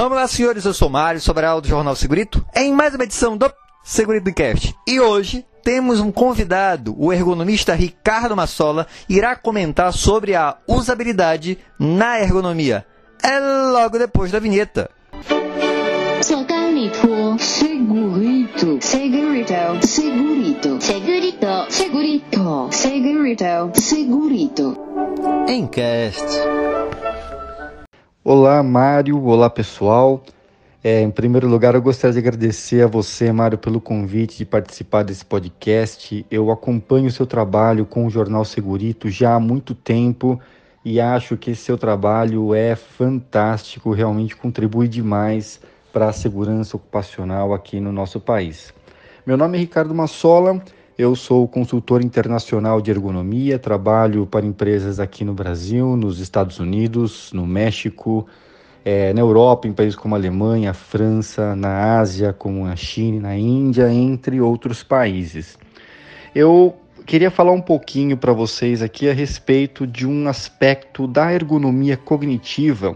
Vamos lá, senhores, eu sou Mário Sobral do Jornal Segurito, em mais uma edição do Segurito Cast. E hoje temos um convidado, o ergonomista Ricardo Massola, irá comentar sobre a usabilidade na ergonomia. É logo depois da vinheta. Segurito, segurito, segurito, segurito, segurito, segurito, segurito, segurito. Encast. Olá, Mário. Olá, pessoal. É, em primeiro lugar, eu gostaria de agradecer a você, Mário, pelo convite de participar desse podcast. Eu acompanho o seu trabalho com o Jornal Segurito já há muito tempo e acho que esse seu trabalho é fantástico, realmente contribui demais para a segurança ocupacional aqui no nosso país. Meu nome é Ricardo Massola, eu sou consultor internacional de ergonomia, trabalho para empresas aqui no Brasil, nos Estados Unidos, no México, é, na Europa, em países como a Alemanha, a França, na Ásia, como a China, na Índia, entre outros países. Eu queria falar um pouquinho para vocês aqui a respeito de um aspecto da ergonomia cognitiva,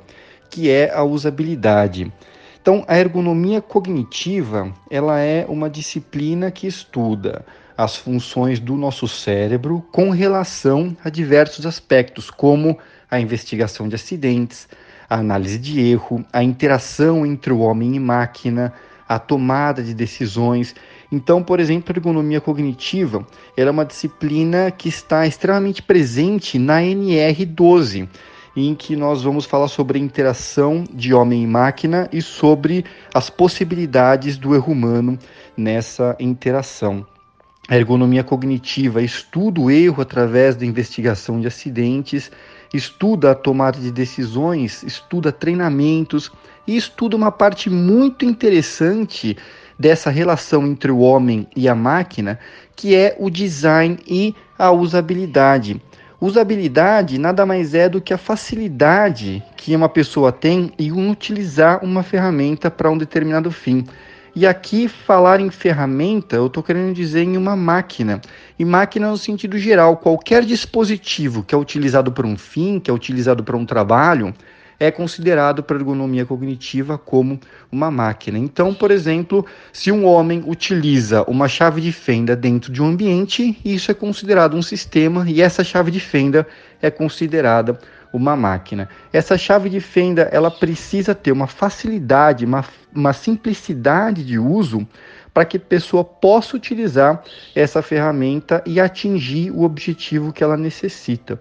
que é a usabilidade. Então, a ergonomia cognitiva, ela é uma disciplina que estuda as funções do nosso cérebro com relação a diversos aspectos, como a investigação de acidentes, a análise de erro, a interação entre o homem e máquina, a tomada de decisões. Então, por exemplo, a ergonomia cognitiva é uma disciplina que está extremamente presente na NR12, em que nós vamos falar sobre a interação de homem e máquina e sobre as possibilidades do erro humano nessa interação. A ergonomia cognitiva estuda o erro através da investigação de acidentes, estuda a tomada de decisões, estuda treinamentos e estuda uma parte muito interessante dessa relação entre o homem e a máquina, que é o design e a usabilidade. Usabilidade nada mais é do que a facilidade que uma pessoa tem em utilizar uma ferramenta para um determinado fim. E aqui, falar em ferramenta, eu estou querendo dizer em uma máquina. E máquina no sentido geral, qualquer dispositivo que é utilizado para um fim, que é utilizado para um trabalho, é considerado para ergonomia cognitiva como uma máquina. Então, por exemplo, se um homem utiliza uma chave de fenda dentro de um ambiente, isso é considerado um sistema e essa chave de fenda é considerada uma máquina. Essa chave de fenda ela precisa ter uma facilidade, uma, uma simplicidade de uso para que a pessoa possa utilizar essa ferramenta e atingir o objetivo que ela necessita.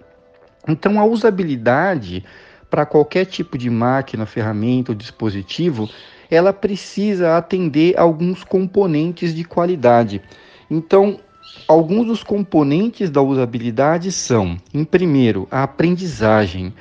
Então, a usabilidade para qualquer tipo de máquina, ferramenta ou dispositivo, ela precisa atender alguns componentes de qualidade. Então, Alguns dos componentes da usabilidade são, em primeiro, a aprendizagem.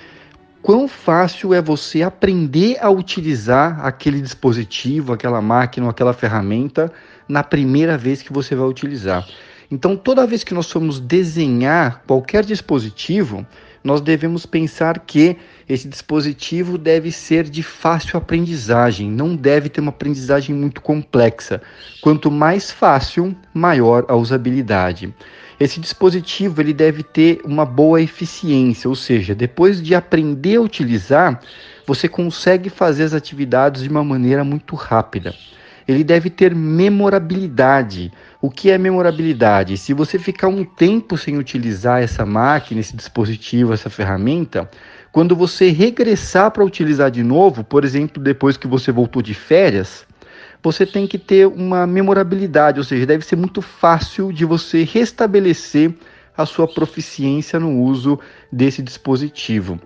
Quão fácil é você aprender a utilizar aquele dispositivo, aquela máquina aquela ferramenta na primeira vez que você vai utilizar. Então, toda vez que nós formos desenhar qualquer dispositivo, nós devemos pensar que esse dispositivo deve ser de fácil aprendizagem, não deve ter uma aprendizagem muito complexa. Quanto mais fácil, maior a usabilidade. Esse dispositivo ele deve ter uma boa eficiência, ou seja, depois de aprender a utilizar, você consegue fazer as atividades de uma maneira muito rápida. Ele deve ter memorabilidade, o que é memorabilidade? Se você ficar um tempo sem utilizar essa máquina, esse dispositivo, essa ferramenta, quando você regressar para utilizar de novo, por exemplo, depois que você voltou de férias, você tem que ter uma memorabilidade, ou seja, deve ser muito fácil de você restabelecer a sua proficiência no uso desse dispositivo.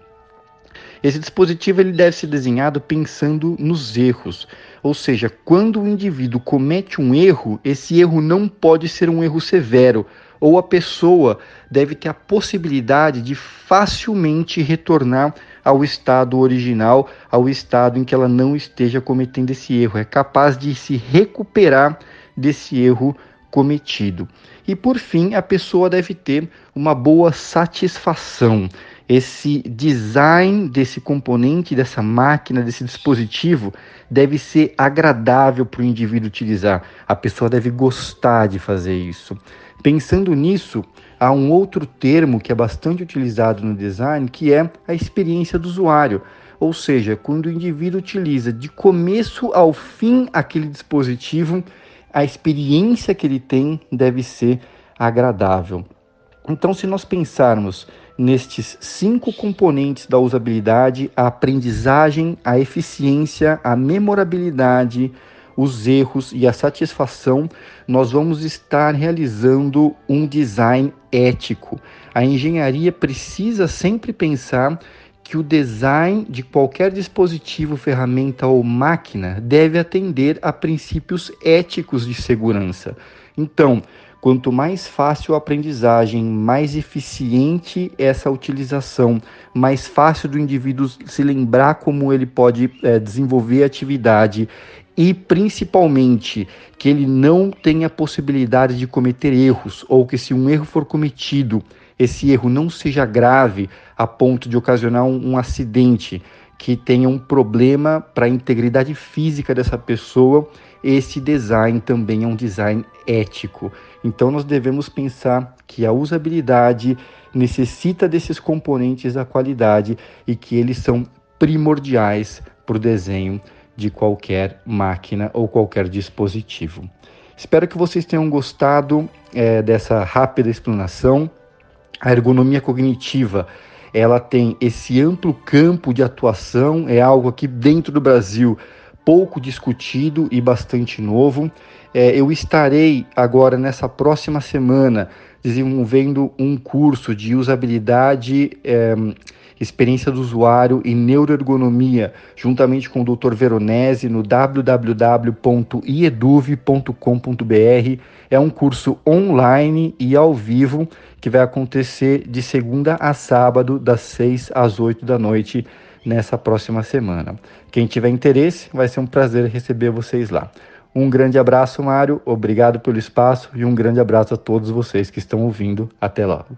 Esse dispositivo ele deve ser desenhado pensando nos erros. Ou seja, quando o indivíduo comete um erro, esse erro não pode ser um erro severo, ou a pessoa deve ter a possibilidade de facilmente retornar ao estado original, ao estado em que ela não esteja cometendo esse erro, é capaz de se recuperar desse erro cometido. E por fim, a pessoa deve ter uma boa satisfação esse design desse componente, dessa máquina, desse dispositivo, deve ser agradável para o indivíduo utilizar. A pessoa deve gostar de fazer isso. Pensando nisso, há um outro termo que é bastante utilizado no design, que é a experiência do usuário. ou seja, quando o indivíduo utiliza de começo ao fim aquele dispositivo, a experiência que ele tem deve ser agradável. Então, se nós pensarmos nestes cinco componentes da usabilidade: a aprendizagem, a eficiência, a memorabilidade, os erros e a satisfação, nós vamos estar realizando um design ético. A engenharia precisa sempre pensar que o design de qualquer dispositivo, ferramenta ou máquina deve atender a princípios éticos de segurança. Então, Quanto mais fácil a aprendizagem, mais eficiente essa utilização, mais fácil do indivíduo se lembrar como ele pode é, desenvolver a atividade e principalmente que ele não tenha possibilidade de cometer erros ou que se um erro for cometido, esse erro não seja grave a ponto de ocasionar um, um acidente que tenha um problema para a integridade física dessa pessoa esse design também é um design ético. Então nós devemos pensar que a usabilidade necessita desses componentes da qualidade e que eles são primordiais para o desenho de qualquer máquina ou qualquer dispositivo. Espero que vocês tenham gostado é, dessa rápida explanação. A ergonomia cognitiva ela tem esse amplo campo de atuação, é algo aqui dentro do Brasil pouco discutido e bastante novo. É, eu estarei agora nessa próxima semana desenvolvendo um curso de usabilidade, é, experiência do usuário e neuroergonomia, juntamente com o Dr. Veronese no www.ieduv.com.br. É um curso online e ao vivo que vai acontecer de segunda a sábado, das 6 às 8 da noite nessa próxima semana. Quem tiver interesse, vai ser um prazer receber vocês lá. Um grande abraço, Mário, obrigado pelo espaço e um grande abraço a todos vocês que estão ouvindo. Até logo.